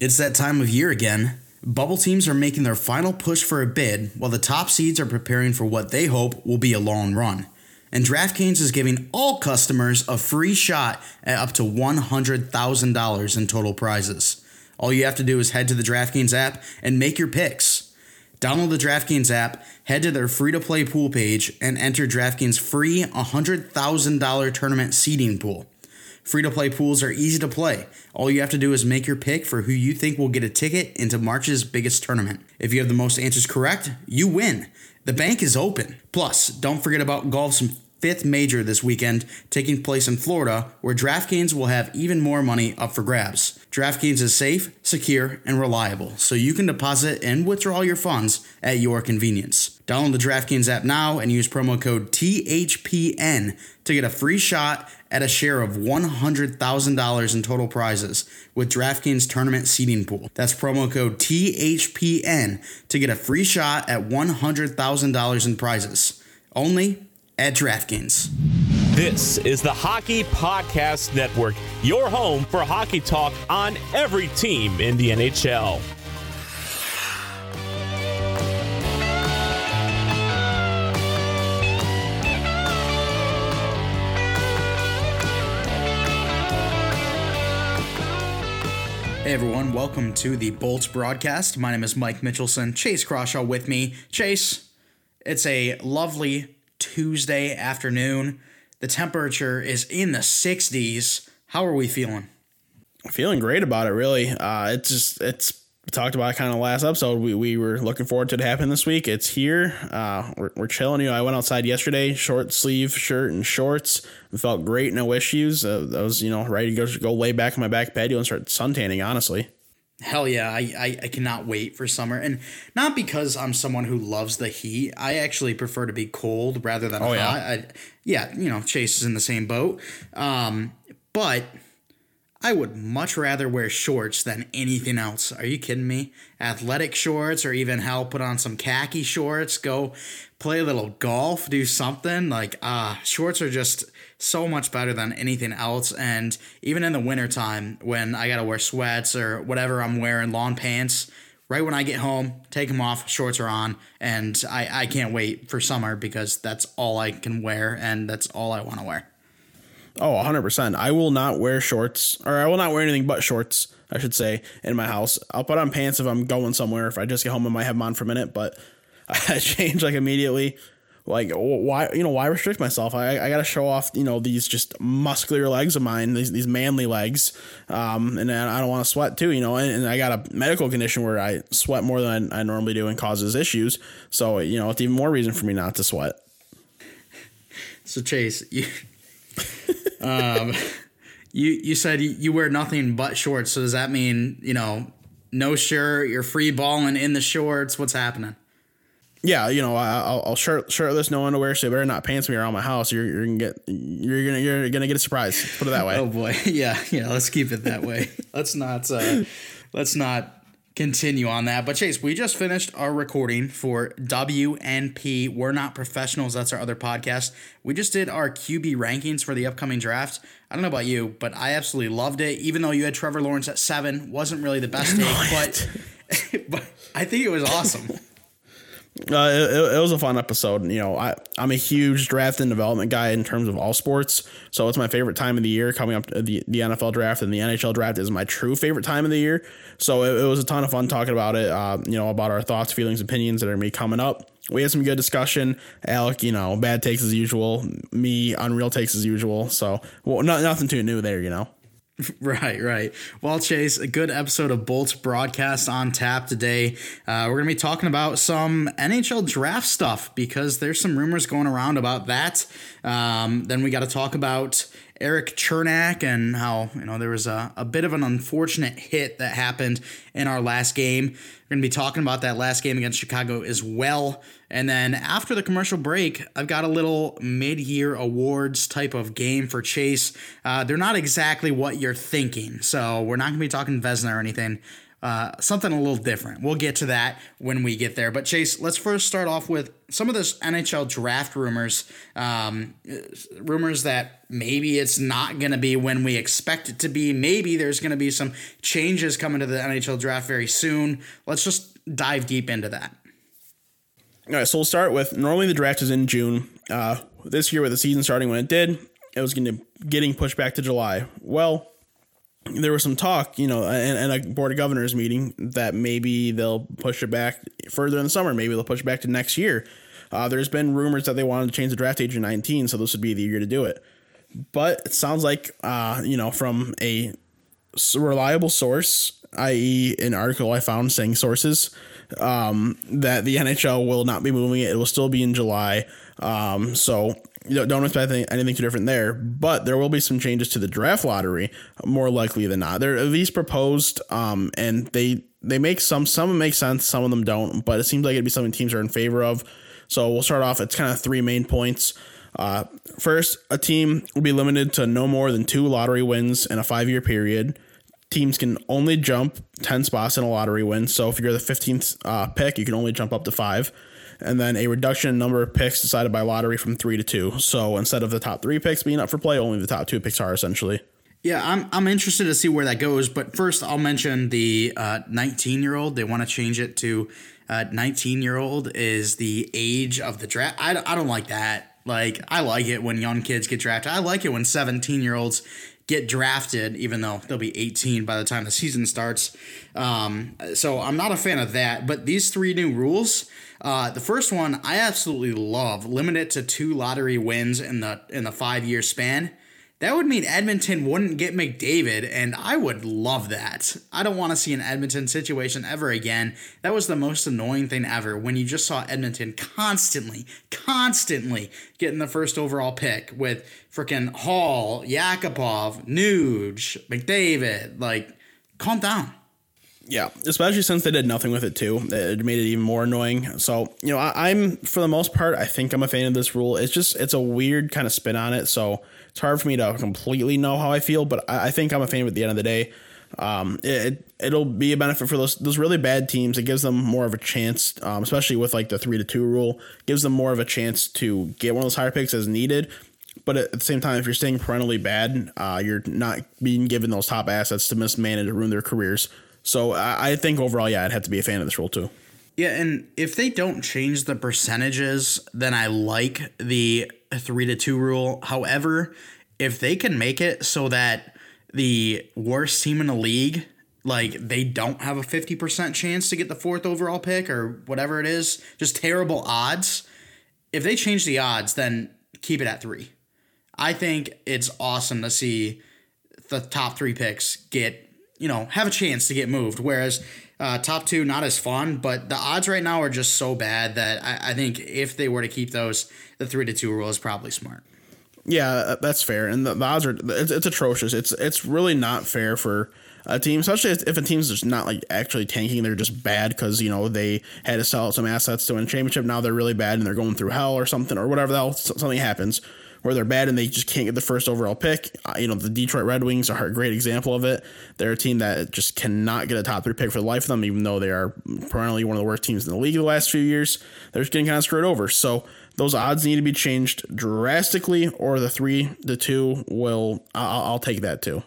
It's that time of year again. Bubble teams are making their final push for a bid, while the top seeds are preparing for what they hope will be a long run. And DraftKings is giving all customers a free shot at up to $100,000 in total prizes. All you have to do is head to the DraftKings app and make your picks. Download the DraftKings app, head to their free to play pool page, and enter DraftKings' free $100,000 tournament seeding pool. Free to play pools are easy to play. All you have to do is make your pick for who you think will get a ticket into March's biggest tournament. If you have the most answers correct, you win. The bank is open. Plus, don't forget about golf's fifth major this weekend taking place in Florida, where DraftKings will have even more money up for grabs. DraftKings is safe, secure, and reliable, so you can deposit and withdraw your funds at your convenience. Download the DraftKings app now and use promo code THPN to get a free shot at a share of $100,000 in total prizes with DraftKings tournament seeding pool. That's promo code THPN to get a free shot at $100,000 in prizes. Only at DraftKings. This is the Hockey Podcast Network, your home for hockey talk on every team in the NHL. Hey everyone, welcome to the Bolts broadcast. My name is Mike Mitchelson. Chase Crawshaw with me. Chase, it's a lovely Tuesday afternoon. The temperature is in the 60s. How are we feeling? Feeling great about it, really. Uh, it's just it's talked about kind of last episode. We, we were looking forward to it happening this week. It's here. Uh, we're, we're chilling. You know, I went outside yesterday, short sleeve shirt and shorts. We felt great, no issues. Uh, I was you know ready to go go lay back in my back patio and start suntanning. Honestly. Hell yeah, I, I, I cannot wait for summer. And not because I'm someone who loves the heat. I actually prefer to be cold rather than oh, hot. Yeah. I, yeah, you know, Chase is in the same boat. Um, but I would much rather wear shorts than anything else. Are you kidding me? Athletic shorts or even hell put on some khaki shorts, go play a little golf, do something. Like ah, uh, shorts are just so much better than anything else. And even in the wintertime, when I gotta wear sweats or whatever I'm wearing, lawn pants, right when I get home, take them off, shorts are on, and I, I can't wait for summer because that's all I can wear and that's all I wanna wear. Oh, 100%. I will not wear shorts, or I will not wear anything but shorts, I should say, in my house. I'll put on pants if I'm going somewhere. If I just get home, I might have them on for a minute, but I change like immediately like why you know why restrict myself i, I gotta show off you know these just muscular legs of mine these, these manly legs um, and i don't want to sweat too you know and, and, i got a medical condition where i sweat more than I, I normally do and causes issues so you know it's even more reason for me not to sweat so chase you um, you you said you wear nothing but shorts so does that mean you know no shirt you're free balling in the shorts what's happening yeah, you know, I'll, I'll shirt shirtless, no underwear, so you better not pants me around my house. You're, you're gonna get you're gonna you're gonna get a surprise. Put it that way. oh boy, yeah, yeah. Let's keep it that way. let's not uh, let's not continue on that. But Chase, we just finished our recording for WNP. We're not professionals. That's our other podcast. We just did our QB rankings for the upcoming draft. I don't know about you, but I absolutely loved it. Even though you had Trevor Lawrence at seven, wasn't really the best take, but but I think it was awesome. Uh, it, it, was a fun episode. You know, I, I'm a huge draft and development guy in terms of all sports. So it's my favorite time of the year coming up. The, the NFL draft and the NHL draft is my true favorite time of the year. So it, it was a ton of fun talking about it, uh, you know, about our thoughts, feelings, opinions that are be coming up. We had some good discussion. Alec, you know, bad takes as usual. Me, unreal takes as usual. So well, not, nothing too new there, you know. Right, right. Well, Chase, a good episode of Bolts broadcast on tap today. Uh, we're going to be talking about some NHL draft stuff because there's some rumors going around about that. Um, then we got to talk about Erik Cernak and how you know there was a, a bit of an unfortunate hit that happened in our last game. We're going to be talking about that last game against Chicago as well. And then after the commercial break, I've got a little mid year awards type of game for Chase. Uh, they're not exactly what you're thinking. So we're not going to be talking Vezina or anything. uh, something a little different. We'll get to that when we get there. But Chase, let's first start off with some of this NHL draft rumors. Um, rumors that maybe it's not going to be when we expect it to be. Maybe there's going to be some changes coming to the NHL draft very soon. Let's just dive deep into that. All right, so we'll start with normally the draft is in June. Uh, this year, with the season starting when it did, it was going to getting pushed back to July. Well, there was some talk, you know, and, a board of governors meeting that maybe they'll push it back further in the summer. Maybe they'll push it back to next year. Uh, there's been rumors that they wanted to change the draft age to 19, so this would be the year to do it. But it sounds like, uh, you know, from a reliable source, i.e., an article I found saying sources, um, that the NHL will not be moving it. It will still be in July. Um, so don't expect anything too different there, but there will be some changes to the draft lottery, more likely than not. They're at least proposed, um, and they they make some some make sense, some of them don't, but it seems like it'd be something teams are in favor of. So we'll start off. It's kind of three main points. Uh, first, a team will be limited to no more than two lottery wins in a five year period. Teams can only jump 10 spots in a lottery win. So if you're the 15th uh, pick, you can only jump up to five and then a reduction in number of picks decided by lottery from three to two. So instead of the top three picks being up for play, only the top two picks are essentially. Yeah, I'm I'm interested to see where that goes. But first, I'll mention the 19 uh, year old. They want to change it to 19 uh, year old is the age of the draft. I, I don't like that. Like I like it when young kids get drafted. I like it when 17 year olds get drafted, even though they'll be 18 by the time the season starts. Um, so I'm not a fan of that. But these three new rules uh, the first one I absolutely love. Limit it to two lottery wins in the in the five year span. That would mean Edmonton wouldn't get McDavid, and I would love that. I don't want to see an Edmonton situation ever again. That was the most annoying thing ever when you just saw Edmonton constantly, constantly getting the first overall pick with freaking Hall, Yakupov, Nuge, McDavid. Like, calm down. Yeah, especially since they did nothing with it too. It made it even more annoying. So, you know, I, am for the most part, I think I'm a fan of this rule. It's just it's a weird kind of spin on it. So it's hard for me to completely know how I feel, but I, I think I'm a fan of it at the end of the day. Um, it it'll be a benefit for those those really bad teams. It gives them more of a chance, um, especially with like the three to two rule, gives them more of a chance to get one of those higher picks as needed. But at the same time, if you're staying perennially bad, uh, you're not being given those top assets to mismanage and ruin their careers. So I, I think overall, yeah, I'd have to be a fan of this rule too. Yeah, and if they don't change the percentages, then I like the three to two rule. However, if they can make it so that the worst team in the league, like they don't have a 50% chance to get the fourth overall pick or whatever it is, just terrible odds. If they change the odds, then keep it at three. I think it's awesome to see the top three picks get you know, have a chance to get moved. Whereas uh, top two, not as fun, but the odds right now are just so bad that I, I think if they were to keep those, the three to two rule is probably smart. Yeah, uh, that's fair, and the, the odds are it's, it's, atrocious. It's it's really not fair for a team, especially if a team's just not like actually tanking. They're just bad because you know they had to sell some assets to win a championship. Now they're really bad and they're going through hell or something or whatever hell something happens where they're bad and they just can't get the first overall pick. Uh, you know, the Detroit Red Wings are a great example of it. They're a team that just cannot get a top three pick for the life of them, even though they are perennially one of the worst teams in the league the last few years. They're just getting kind of screwed over. So those odds need to be changed drastically, or the three, the two will. I'll, I'll take that too.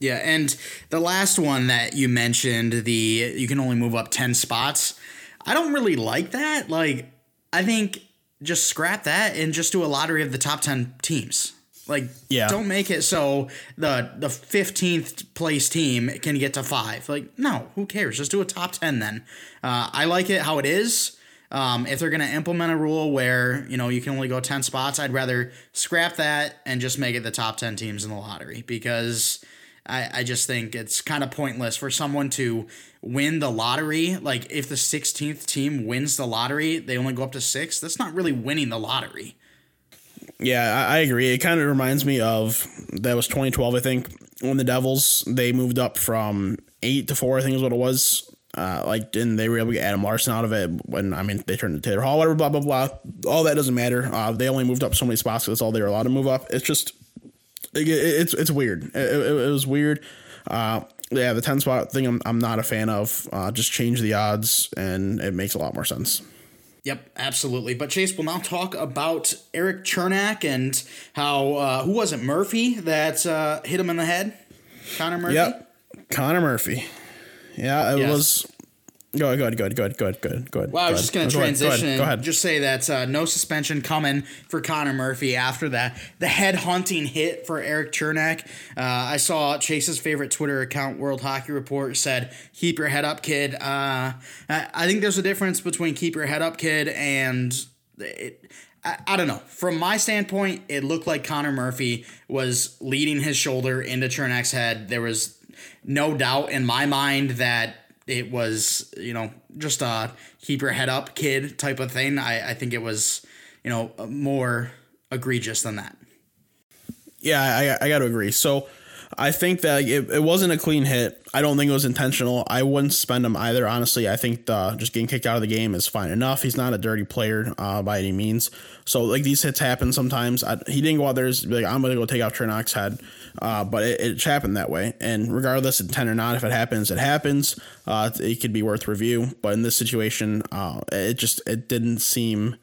Yeah, and the last one that you mentioned, the you can only move up ten spots. I don't really like that. Like, I think just scrap that and just do a lottery of the top 10 teams. Like, yeah. don't make it so the the 15th place team can get to five. Like, no, who cares? Just do a top 10 then. Uh, I like it how it is. Um, if they're going to implement a rule where, you know, you can only go 10 spots, I'd rather scrap that and just make it the top 10 teams in the lottery because I, I just think it's kind of pointless for someone to win the lottery. Like if the 16th team wins the lottery, they only go up to six. That's not really winning the lottery. Yeah, I, I agree. It kind of reminds me of that was 2012, I think, when the Devils they moved up from eight to four. I think is what it was. Uh, like, and they were able to get Adam Larsson out of it. When I mean, they turned to Taylor Hall, whatever, blah blah blah. All that doesn't matter. Uh, they only moved up so many spots. Because that's all they were allowed to move up. It's just, it, it's it's weird. It, it, it was weird. Uh, yeah, the 10 spot thing I'm, I'm not a fan of. Uh, just change the odds and it makes a lot more sense. Yep, absolutely. But Chase we'll now talk about Erik Cernak and how uh, who was it Murphy that uh, hit him in the head? Connor Murphy. Yep, Connor Murphy. Yeah, it Yes. was. Go ahead, go ahead, go ahead, go ahead, go ahead, go ahead. Go Well, I was just going to Go ahead, transition Go ahead. and Go ahead. just say that uh, no suspension coming for Connor Murphy after that. The head hunting hit for Erik Cernak. Uh, I saw Chase's favorite Twitter account, World Hockey Report, said, Keep your head up, kid. Uh, I, I think there's a difference between keep your head up, kid, and. It, I, I don't know. From my standpoint, it looked like Connor Murphy was leading his shoulder into Cernak's head. There was no doubt in my mind that it was, you know, just a keep your head up kid type of thing. I, I think it was, you know, more egregious than that. Yeah, I, I got to agree. So I think that it, it wasn't a clean hit. I don't think it was intentional. I wouldn't spend him either. Honestly, I think the, just getting kicked out of the game is fine enough. He's not a dirty player uh, by any means. So like these hits happen sometimes. I, he didn't go out there be like I'm gonna go take out Cernak's head, uh, but it, it happened that way. And regardless intent or not, if it happens, it happens. Uh, it could be worth review. But in this situation, uh, it just it didn't seem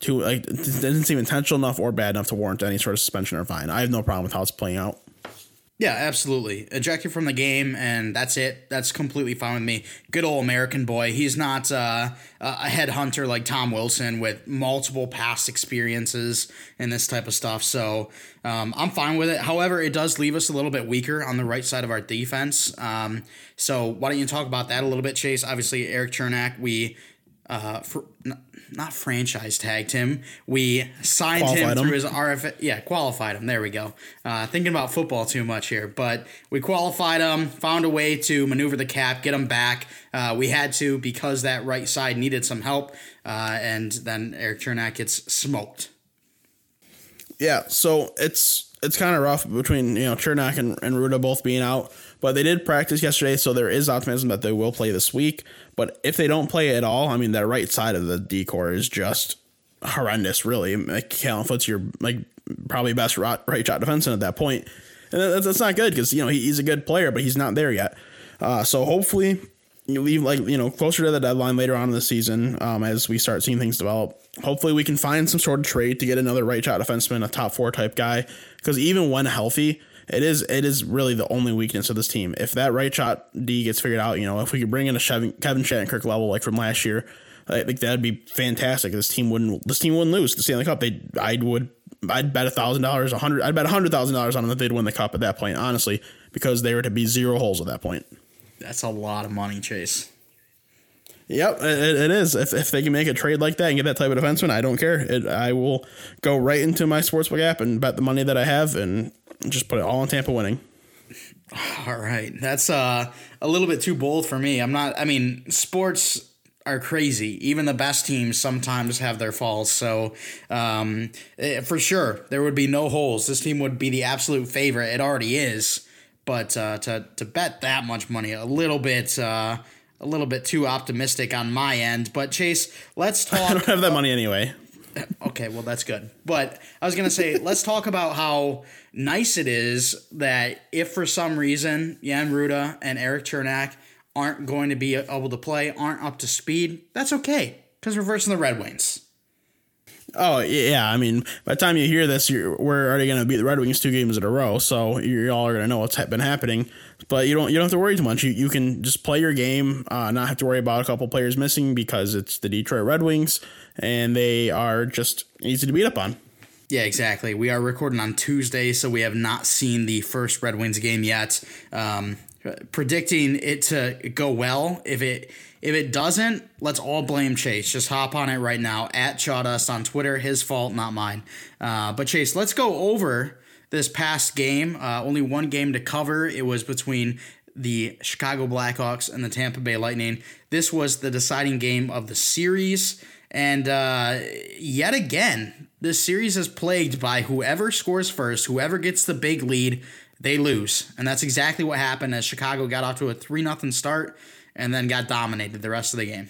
too like it didn't seem intentional enough or bad enough to warrant any sort of suspension or fine. I have no problem with how it's playing out. Yeah, absolutely. Ejected from the game, and that's it. That's completely fine with me. Good old American boy. He's not uh, a headhunter like Tom Wilson with multiple past experiences and this type of stuff. So um, I'm fine with it. However, it does leave us a little bit weaker on the right side of our defense. Um, so why don't you talk about that a little bit, Chase? Obviously, Erik Cernak, we. Uh, n- not franchise tagged him. We signed Qualified him. through his RFA. Yeah, qualified him. There we go. Uh, thinking about football too much here, but we qualified him. Found a way to maneuver the cap, get him back. Uh, we had to because that right side needed some help, uh, and then Erik Cernak gets smoked. Yeah, so it's it's kind of rough between you know Cernak and, and Rutta both being out, but they did practice yesterday, so there is optimism that they will play this week. But if they don't play at all, I mean, that right side of the decor is just horrendous. Really, like Foote's your like probably best right, right shot defenseman at that point, and that's, that's not good because you know he's a good player, but he's not there yet. Uh, so hopefully you leave like you know closer to the deadline later on in the season um, as we start seeing things develop. Hopefully, we can find some sort of trade to get another right shot defenseman, a top four type guy. Because even when healthy, it is it is really the only weakness of this team. If that right shot D gets figured out, you know, if we could bring in a Kevin Shattenkirk level like from last year, I think that'd be fantastic. This team wouldn't this team wouldn't lose the Stanley Cup. They I would I'd bet a thousand dollars, a hundred I'd bet a hundred thousand dollars on them that they'd win the cup at that point. Honestly, because they were to be zero holes at that point. That's a lot of money, Chase. Yep, it, it is. If, if they can make a trade like that and get that type of defenseman, I don't care. It, I will go right into my sportsbook app and bet the money that I have and just put it all on Tampa winning. All right, that's uh, a little bit too bold for me. I'm not. I mean, sports are crazy. Even the best teams sometimes have their falls. So, um, eh, for sure, there would be no holes. This team would be the absolute favorite. It already is. But uh, to to bet that much money, a little bit. Uh, a little bit too optimistic on my end, but Chase, let's talk. I don't have that money anyway. Okay, well that's good. But I was gonna say, let's talk about how nice it is that if for some reason Jan Rutta and Erik Cernak aren't going to be able to play, aren't up to speed, that's okay because we're versing the Red Wings. Oh yeah, I mean, by the time you hear this, you're, we're already gonna beat the Red Wings two games in a row, so you all are gonna know what's ha- been happening. But you don't you don't have to worry too much. You you can just play your game, uh, not have to worry about a couple players missing because it's the Detroit Red Wings, and they are just easy to beat up on. Yeah, exactly. We are recording on Tuesday, so we have not seen the first Red Wings game yet. Um, predicting it to go well. If it if it doesn't, let's all blame Chase. Just hop on it right now at Chawdust on Twitter. His fault, not mine. Uh, but Chase, let's go over this past game. Uh, only one game to cover. It was between the Chicago Blackhawks and the Tampa Bay Lightning. This was the deciding game of the series. And uh, yet again, this series is plagued by whoever scores first, whoever gets the big lead, they lose. And that's exactly what happened as Chicago got off to a 3 0 start and then got dominated the rest of the game.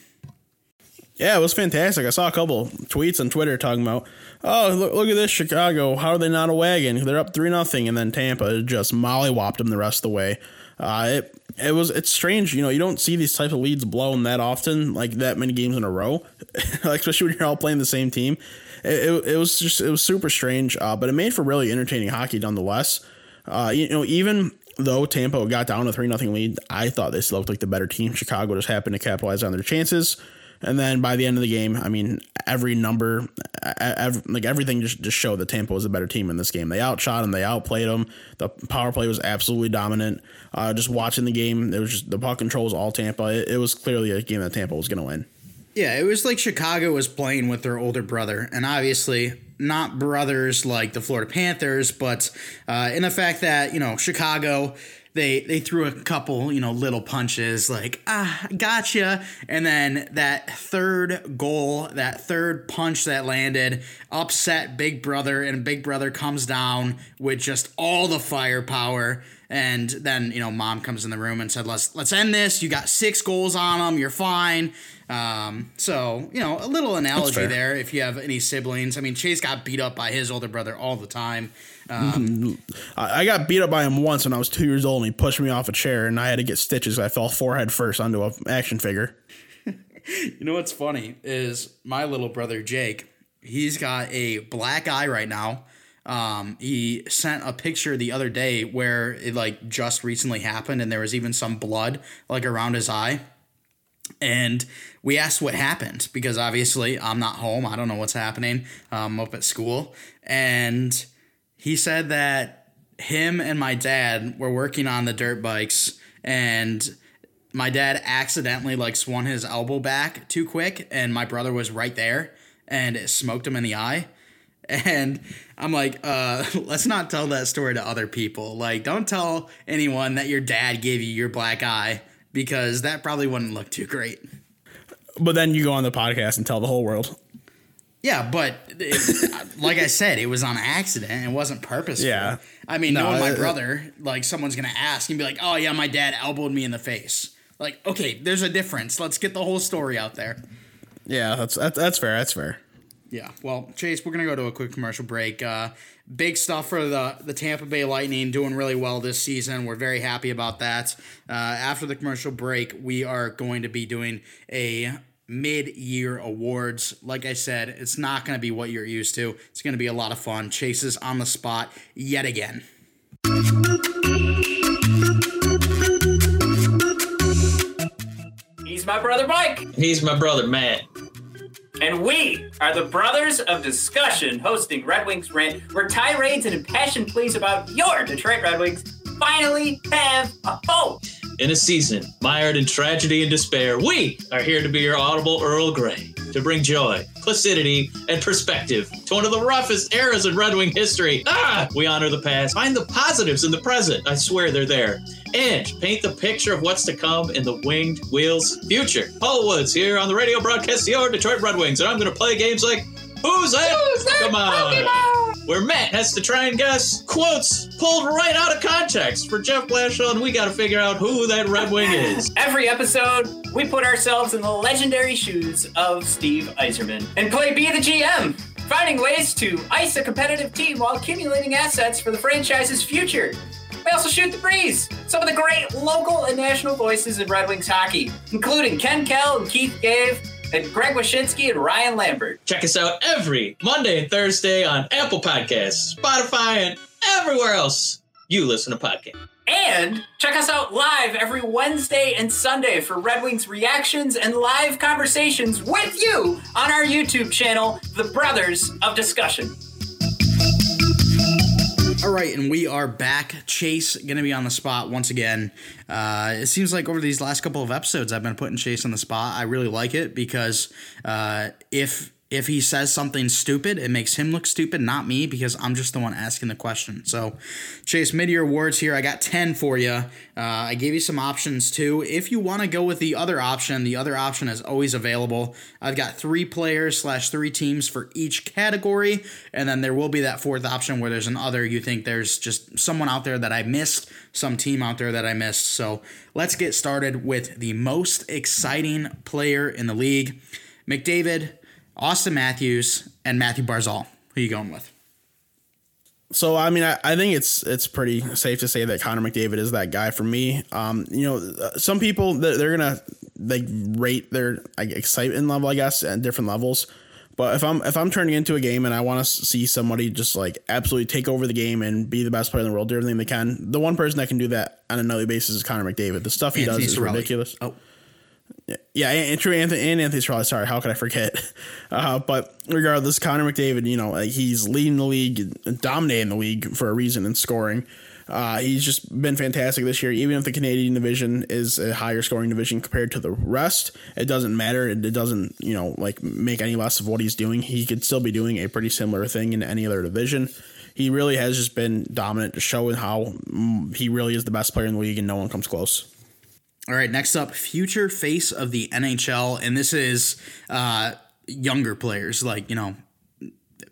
Yeah, it was fantastic. I saw a couple tweets on Twitter talking about, oh, look, look at this Chicago. How are they not a wagon? They're up three nothing, and then Tampa just mollywopped them the rest of the way. Uh, it it was it's strange. You know, you don't see these type of leads blown that often, like that many games in a row, like especially when you're all playing the same team. It, it, it was just it was super strange, uh, but it made for really entertaining hockey nonetheless. Uh, you know, even though Tampa got down a three nothing lead, I thought still looked like the better team. Chicago just happened to capitalize on their chances. And then by the end of the game, I mean every number, every, like everything, just just showed that Tampa was a better team in this game. They outshot them, they outplayed them. The power play was absolutely dominant. Uh, just watching the game, it was just the puck control was all Tampa. It, it was clearly a game that Tampa was going to win. Yeah, it was like Chicago was playing with their older brother, and obviously not brothers like the Florida Panthers, but uh, in the fact that you know Chicago they they threw a couple you know little punches like ah gotcha and then that third goal that third punch that landed upset big brother and big brother comes down with just all the firepower and then you know mom comes in the room and said let's let's end this. You got six goals on them you're fine um, so you know a little analogy there if you have any siblings i mean chase got beat up by his older brother all the time um, I got beat up by him once when I was two years old, and he pushed me off a chair, and I had to get stitches. I fell forehead first onto an action figure. you know what's funny is my little brother Jake. He's got a black eye right now. Um, he sent a picture the other day where it like just recently happened, and there was even some blood like around his eye. And we asked what happened because obviously I'm not home. I don't know what's happening. I'm up at school, and he said that him and my dad were working on the dirt bikes and my dad accidentally like swung his elbow back too quick and my brother was right there and it smoked him in the eye and i'm like uh let's not tell that story to other people like don't tell anyone that your dad gave you your black eye because that probably wouldn't look too great but then you go on the podcast and tell the whole world yeah, but it, like I said, it was on accident. It wasn't purposeful. Yeah. I mean, no, knowing my brother, like someone's gonna ask and be like, "Oh yeah, my dad elbowed me in the face." Like, okay, there's a difference. Let's get the whole story out there. Yeah, that's that's, that's fair. That's fair. Yeah. Well, Chase, we're gonna go to a quick commercial break. Uh, big stuff for the the Tampa Bay Lightning, doing really well this season. We're very happy about that. Uh, after the commercial break, we are going to be doing a mid year awards. Like I said, it's not going to be what you're used to. It's going to be a lot of fun. Chases on the spot yet again. He's my brother Mike. He's my brother Matt. And we are the Brothers of Discussion, hosting Red Wings Rant, where tirades and impassioned pleas about your Detroit Red Wings finally have a home. In a season mired in tragedy and despair, we are here to be your audible Earl Grey, to bring joy, placidity, and perspective to one of the roughest eras in Red Wing history. Ah! We honor the past, find the positives in the present. I swear they're there. And paint the picture of what's to come in the Winged Wheels future. Paul Woods here on the radio broadcast, your Detroit Red Wings, and I'm going to play games like Who's that? Who's that Come on. Pokemon? where Matt has to try and guess quotes pulled right out of context for Jeff Blashill, and we got to figure out who that Red Wing is. Every episode, we put ourselves in the legendary shoes of Steve Yzerman and play Be the GM, finding ways to ice a competitive team while accumulating assets for the franchise's future. We also shoot the breeze. Some of the great local and national voices in Red Wings hockey, including Ken Kal and Keith Gave, and Greg Wyshynski and Ryan Lambert. Check us out every Monday and Thursday on Apple Podcasts, Spotify, and everywhere else you listen to podcasts. And check us out live every Wednesday and Sunday for Red Wings reactions and live conversations with you on our YouTube channel, The Brothers of Discussion. All right, and we are back. Chase to be on the spot once again. Uh, it seems like over these last couple of episodes, I've been putting Chase on the spot. I really like it because uh, if if he says something stupid, it makes him look stupid, not me, because I'm just the one asking the question. So, Chase, mid year awards here. I got 10 for you. Uh, I gave you some options too. If you want to go with the other option, the other option is always available. I've got three players slash three teams for each category. And then there will be that fourth option where there's an other. You think there's just someone out there that I missed, some team out there that I missed. So, let's get started with the most exciting player in the league. McDavid, Auston Matthews, and Mathew Barzal. Who are you going with? So I mean, I, I think it's it's pretty safe to say that Connor McDavid is that guy for me. Um, you know, uh, some people they're, they're gonna like rate their like, excitement level, I guess, at different levels. But if I'm if I'm turning into a game and I want to see somebody just like absolutely take over the game and be the best player in the world, do everything they can, the one person that can do that on a nightly basis is Connor McDavid. The stuff he Anthony does is ridiculous. Oh, Yeah, and, true. Anthony and Anthony's probably sorry. How could I forget? Uh, but regardless, Connor McDavid, you know, he's leading the league, dominating the league for a reason in scoring. Uh, he's just been fantastic this year. Even if the Canadian division is a higher scoring division compared to the rest, it doesn't matter. It, it doesn't, you know, like make any less of what he's doing. He could still be doing a pretty similar thing in any other division. He really has just been dominant, to showing how mm, he really is the best player in the league, and no one comes close. All right, next up, future face of the NHL, and this is uh, younger players, like you know,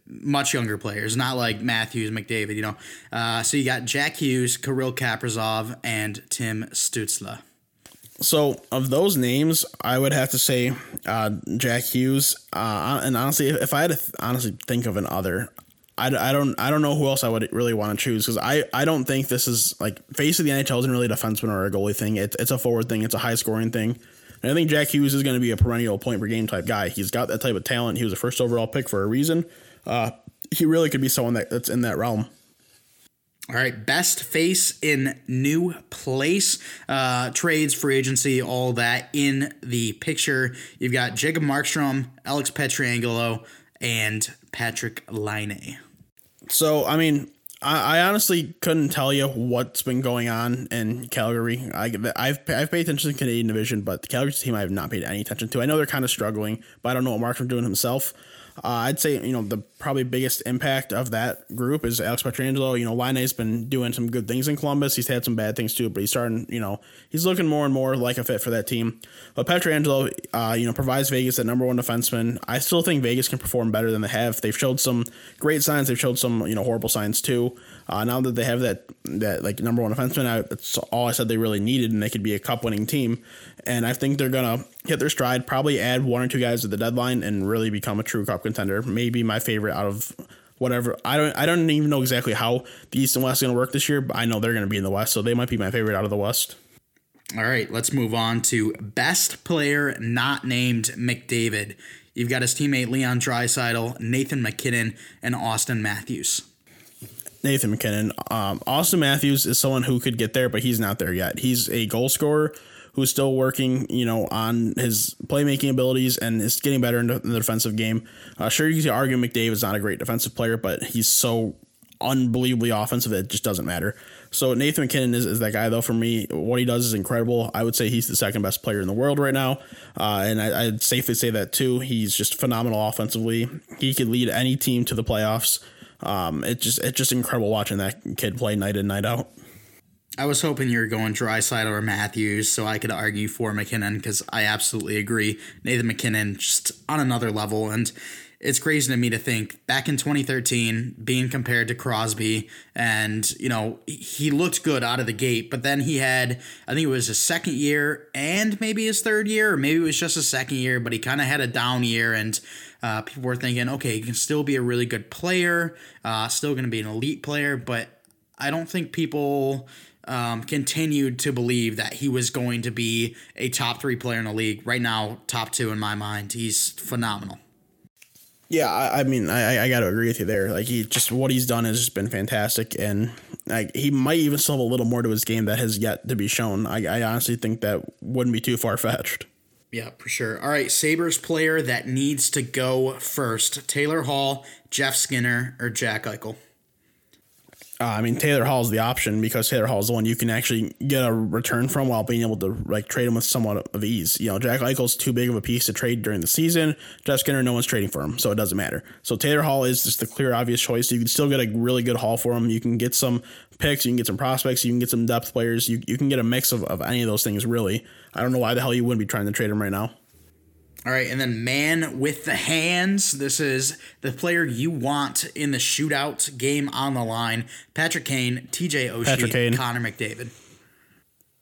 much younger players, not like Matthews, McDavid. You know, uh, so you got Jack Hughes, Kirill Kaprizov, and Tim Stützle. So of those names, I would have to say uh, Jack Hughes. Uh, and honestly, if, I had to th- honestly think of an other, I, I don't I don't know who else I would really want to choose because I, I don't think this is like face of the NHL isn't really a defenseman or a goalie thing. It's it's a forward thing. It's a high scoring thing. And I think Jack Hughes is going to be a perennial point per game type guy. He's got that type of talent. He was a first overall pick for a reason. Uh, he really could be someone that, that's in that realm. All right, best face in new place, uh, trades, free agency, all that in the picture. You've got Jacob Markstrom, Alex Pietrangelo, and Patrik Laine. So, I mean, I, honestly couldn't tell you what's been going on in Calgary. I, I've I've paid attention to the Canadian division, but the Calgary team I have not paid any attention to. I know they're kind of struggling, but I don't know what Markstrom's doing himself. Uh, I'd say you know the probably biggest impact of that group is Alex Pietrangelo. You know, Laine's been doing some good things in Columbus. He's had some bad things too, but he's starting. You know, he's looking more and more like a fit for that team. But Pietrangelo, uh, you know, provides Vegas that number one defenseman. I still think Vegas can perform better than they have. They've showed some great signs. They've showed some you know horrible signs too. Uh, now that they have that that like number one defenseman, I, that's all I said they really needed, and they could be a cup winning team. And I think they're gonna hit their stride. Probably add one or two guys at the deadline and really become a true cup contender. Maybe my favorite out of whatever. I don't I don't even know exactly how the East and West is gonna work this year, but I know they're gonna be in the West, so they might be my favorite out of the West. All right, let's move on to best player not named McDavid. You've got his teammate Leon Draisaitl, Nathan MacKinnon, and Auston Matthews. Nathan MacKinnon. Um, Auston Matthews is someone who could get there, but he's not there yet. He's a goal scorer who's still working, you know, on his playmaking abilities and is getting better in the, in the defensive game. Uh, sure, you can argue McDavid is not a great defensive player, but he's so unbelievably offensive that it just doesn't matter. So Nathan MacKinnon is, is that guy though. For me, what he does is incredible. I would say he's the second best player in the world right now, uh, and I, I'd safely say that too. He's just phenomenal offensively. He could lead any team to the playoffs. Um, it just it's just incredible watching that kid play night in night out. I was hoping you were going Draisaitl or Matthews, so I could argue for MacKinnon because I absolutely agree. Nathan MacKinnon just on another level, and it's crazy to me to think back in 2013 being compared to Crosby, and you know he looked good out of the gate, but then he had I think it was his second year and maybe his third year, or maybe it was just his second year, but he kind of had a down year and. Uh, people were thinking, okay, he can still be a really good player, uh, still going to be an elite player, but I don't think people um, continued to believe that he was going to be a top three player in the league. Right now, top two in my mind. He's phenomenal. Yeah, I, I mean, I, I got to agree with you there. Like he just what he's done has just been fantastic, and like he might even still have a little more to his game that has yet to be shown. I, I honestly think that wouldn't be too far fetched. Yeah, for sure. All right, Sabres player that needs to go first Taylor Hall, Jeff Skinner, or Jack Eichel. Uh, I mean, Taylor Hall is the option because Taylor Hall is the one you can actually get a return from while being able to like trade him with somewhat of ease. You know, Jack Eichel's too big of a piece to trade during the season. Jeff Skinner, no one's trading for him, so it doesn't matter. So Taylor Hall is just the clear, obvious choice. You can still get a really good haul for him. You can get some picks, you can get some prospects, you can get some depth players. You, you can get a mix of, of any of those things, really. I don't know why the hell you wouldn't be trying to trade him right now. All right, and then man with the hands. This is the player you want in the shootout game on the line. Patrick Kane, TJ Kane. Oshie, Connor McDavid.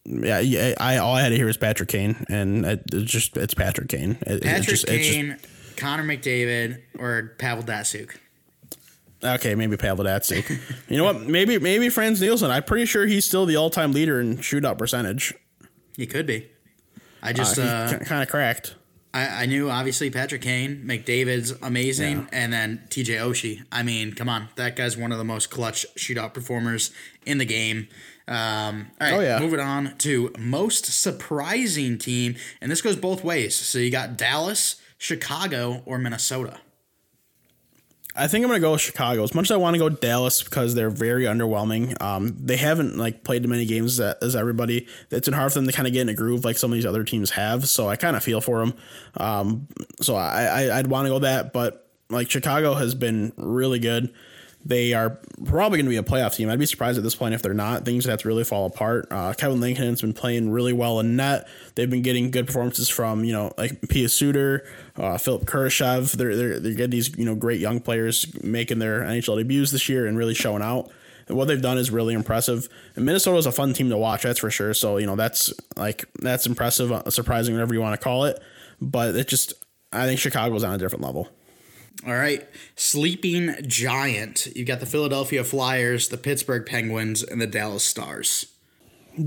Yeah, yeah. I all I had to hear was Patrick Kane, and it, it's just it's Patrick Kane. It, it's Patrick just, it's just- Kane, Connor McDavid, or Pavel Datsyuk. Okay, maybe Pavel Datsyuk. you know what? Maybe maybe Frans Nielsen. I'm pretty sure he's still the all time leader in shootout percentage. He could be. I just Uh, uh, kind of cracked. I, I knew obviously Patrick Kane, McDavid's amazing, and then TJ Oshie. I mean, come on, that guy's one of the most clutch shootout performers in the game. Um, all right, Oh, yeah. moving on to most surprising team, and this goes both ways. So you got Dallas, Chicago, or Minnesota. I think I'm gonna go with Chicago. As much as I want to go Dallas because they're very underwhelming. Um, they haven't like played as many games as, everybody. It's been hard for them to kind of get in a groove like some of these other teams have. So I kind of feel for them. Um, so I, I I'd want to go that, but like Chicago has been really good. They are probably going to be a playoff team. I'd be surprised at this point if they're not. Things have to really fall apart. Uh, Kevin Lankinen's been playing really well in net. They've been getting good performances from you know like Pius Suter, uh, Philipp Kurashev. They're they're they're getting these you know great young players making their NHL debuts this year and really showing out. What they've done is really impressive. And Minnesota is a fun team to watch, that's for sure. So you know that's like that's impressive, uh, surprising, whatever you want to call it. But it just I think Chicago's on a different level. All right, sleeping giant. You've got the Philadelphia Flyers, the Pittsburgh Penguins, and the Dallas Stars.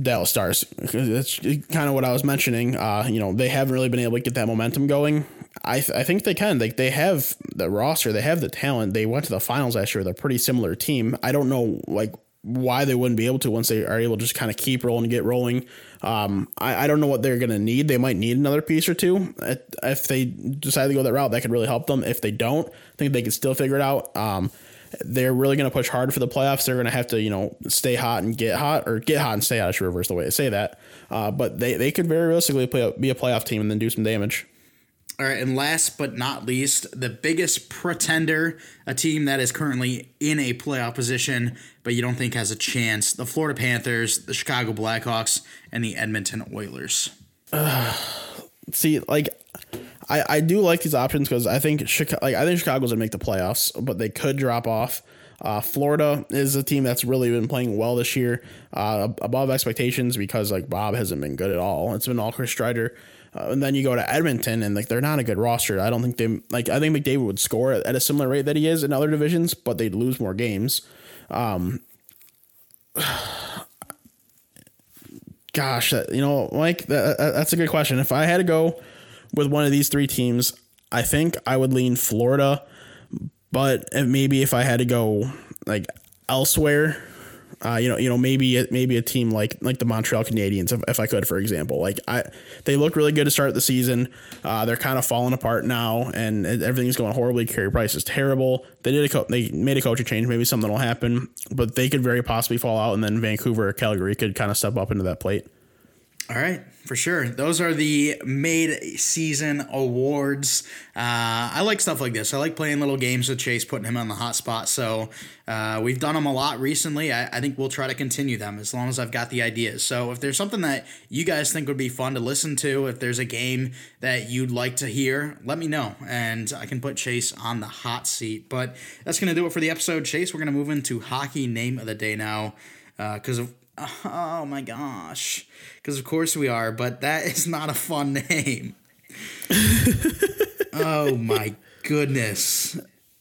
Dallas Stars. That's kind of what I was mentioning. Uh, you know, they haven't really been able to get that momentum going. I, th- I think they can. They, they have the roster. They have the talent. They went to the finals last year with a pretty similar team. I don't know like why they wouldn't be able to once they are able to just kind of keep rolling and get rolling. Um, I, I don't know what they're going to need. They might need another piece or two. If they decide to go that route, that could really help them. If they don't, I think they can still figure it out. Um, they're really going to push hard for the playoffs. They're going to have to, you know, stay hot and get hot, or get hot and stay hot. I should reverse the way I say that. Uh, but they, they could very realistically play be a playoff team and then do some damage. All right, and last but not least, the biggest pretender, a team that is currently in a playoff position, but you don't think has a chance the Florida Panthers, the Chicago Blackhawks, and the Edmonton Oilers. See, like, I, I do like these options because I think Chicago, like I think Chicago's gonna make the playoffs, but they could drop off. Uh, Florida is a team that's really been playing well this year, uh, above expectations because like Bob hasn't been good at all. It's been all Chris Driedger. Uh, and then you go to Edmonton and like they're not a good roster. I don't think they like. I think McDavid would score at a similar rate that he is in other divisions, but they'd lose more games. Um, gosh, that, you know, Mike, that, that- that's a good question. If I had to go with one of these three teams, I think I would lean Florida. But maybe if I had to go like elsewhere, uh, you know, you know, maybe maybe a team like like the Montreal Canadiens, if, if I could, for example, like I, they look really good to start the season. Uh, they're kind of falling apart now, and everything's going horribly. Carey Price is terrible. They did a co- they made a coaching change. Maybe something will happen, but they could very possibly fall out, and then Vancouver or Calgary could kind of step up into that plate. All right, for sure. Those are the made season awards. Uh, I like stuff like this. I like playing little games with Chase, putting him on the hot spot. So uh, we've done them a lot recently. I, I think we'll try to continue them as long as I've got the ideas. So if there's something that you guys think would be fun to listen to, if there's a game that you'd like to hear, let me know and I can put Chase on the hot seat. But that's going to do it for the episode. Chase, we're going to move into hockey name of the day now because of Oh my gosh. Because of course we are, but that is not a fun name. oh my goodness.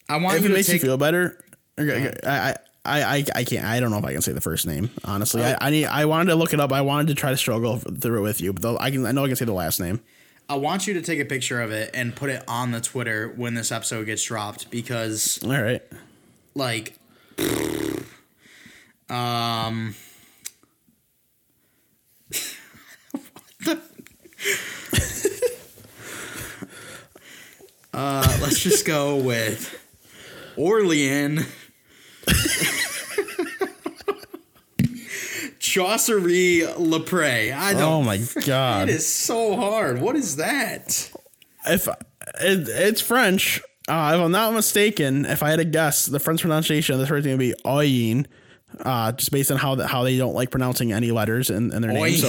I want If you it to makes take you feel better, okay, I, I, I, I can't. I don't know if I can say the first name. Honestly, I, I need. I wanted to look it up. I wanted to try to struggle through it with you, but though I can. I know I can say the last name. I want you to take a picture of it and put it on the Twitter when this episode gets dropped because All right. like um uh let's just go with Orlean Chaucery Lepre. I don't Oh my god. It is so hard. What is that? if it, it's French, uh, if I'm not mistaken, if I had to guess, the French pronunciation of this going to be Oyin, uh, just based on how the, how they don't like pronouncing any letters in, in their name. So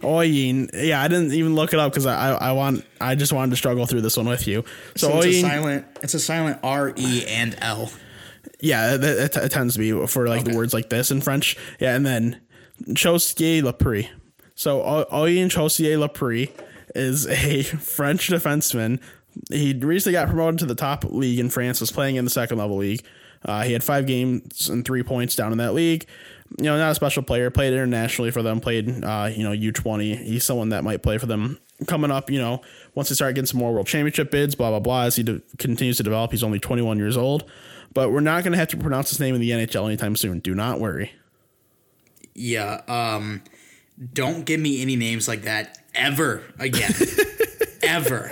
Oyin, yeah, I didn't even look it up because I, I I want I just wanted to struggle through this one with you. So, So it's a silent. It's a silent R E and L. yeah, it, it, it tends to be for like the words like this in French. Yeah, and then Chaussier Lapri. So Oyin Chaussier Lapri is a French defenseman. He recently got promoted to the top league in France. Was playing in the second level league. Uh, he had five games and three points down in that league. You know, not a special player. Played internationally for them. Played, uh, you know, U twenty. He's someone that might play for them coming up. You know, once they start getting some more world championship bids, blah blah blah. As he de- continues to develop, he's only twenty one years old. But we're not going to have to pronounce his name in the NHL anytime soon. Do not worry. Yeah. Um, don't give me any names like that ever again. ever.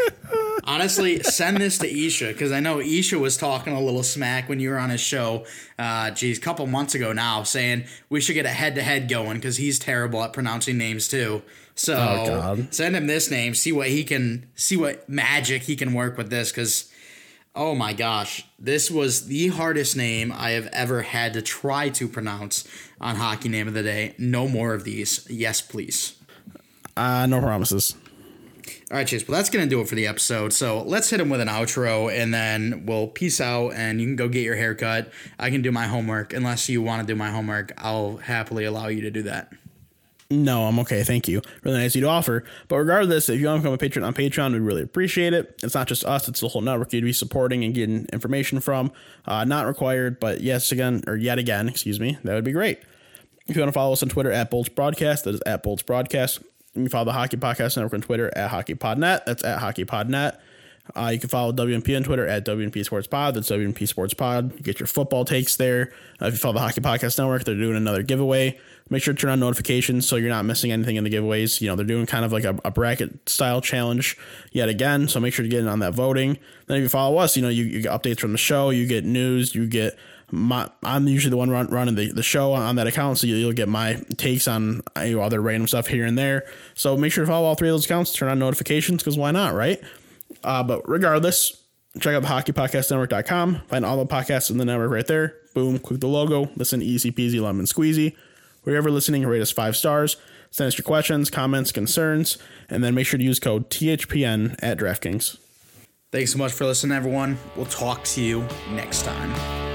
Honestly, send this to Isha because I know Isha was talking a little smack when you were on his show. Uh, geez, a couple months ago now, saying we should get a head to head going because he's terrible at pronouncing names too. So God. send him this name, see what he can, see what magic he can work with this because. Oh my gosh, this was the hardest name I have ever had to try to pronounce on Hockey Name of the Day. No more of these. Yes, please. Uh, no promises. All right, Chase. Well, that's going to do it for the episode. So let's hit him with an outro and then we'll peace out and you can go get your haircut. I can do my homework. Unless you want to do my homework, I'll happily allow you to do that. No, I'm okay. Thank you. Really nice of you to offer. But regardless, if you want to become a patron on Patreon, we'd really appreciate it. It's not just us, it's the whole network you'd be supporting and getting information from. Uh, not required, but yes, again, or yet again, excuse me, that would be great. If you want to follow us on Twitter at Bolts Broadcast, that is at Bolts Broadcast. You can follow the Hockey Podcast Network on Twitter at HockeyPodNet. That's at HockeyPodNet. Uh, you can follow WNP on Twitter at WNP Sports Pod. That's WNP Sports Pod. You get your football takes there. Uh, if you follow the Hockey Podcast Network, they're doing another giveaway. Make sure to turn on notifications so you're not missing anything in the giveaways. You know, they're doing kind of like a, a bracket style challenge yet again. So make sure to get in on that voting. Then if you follow us, you know, you, you get updates from the show, you get news, you get my, I'm usually the one run, running the, the show on that account, so you'll get my takes on you know, other random stuff here and there. So make sure to follow all three of those accounts, turn on notifications, because why not, right? Uh, but regardless, check out the hockeypodcastnetwork.com. Find all the podcasts in the network right there. Boom, click the logo, listen easy peasy lemon squeezy. Wherever listening, rate us five stars. Send us your questions, comments, concerns, and then make sure to use code THPN at DraftKings. Thanks so much for listening, everyone. We'll talk to you next time.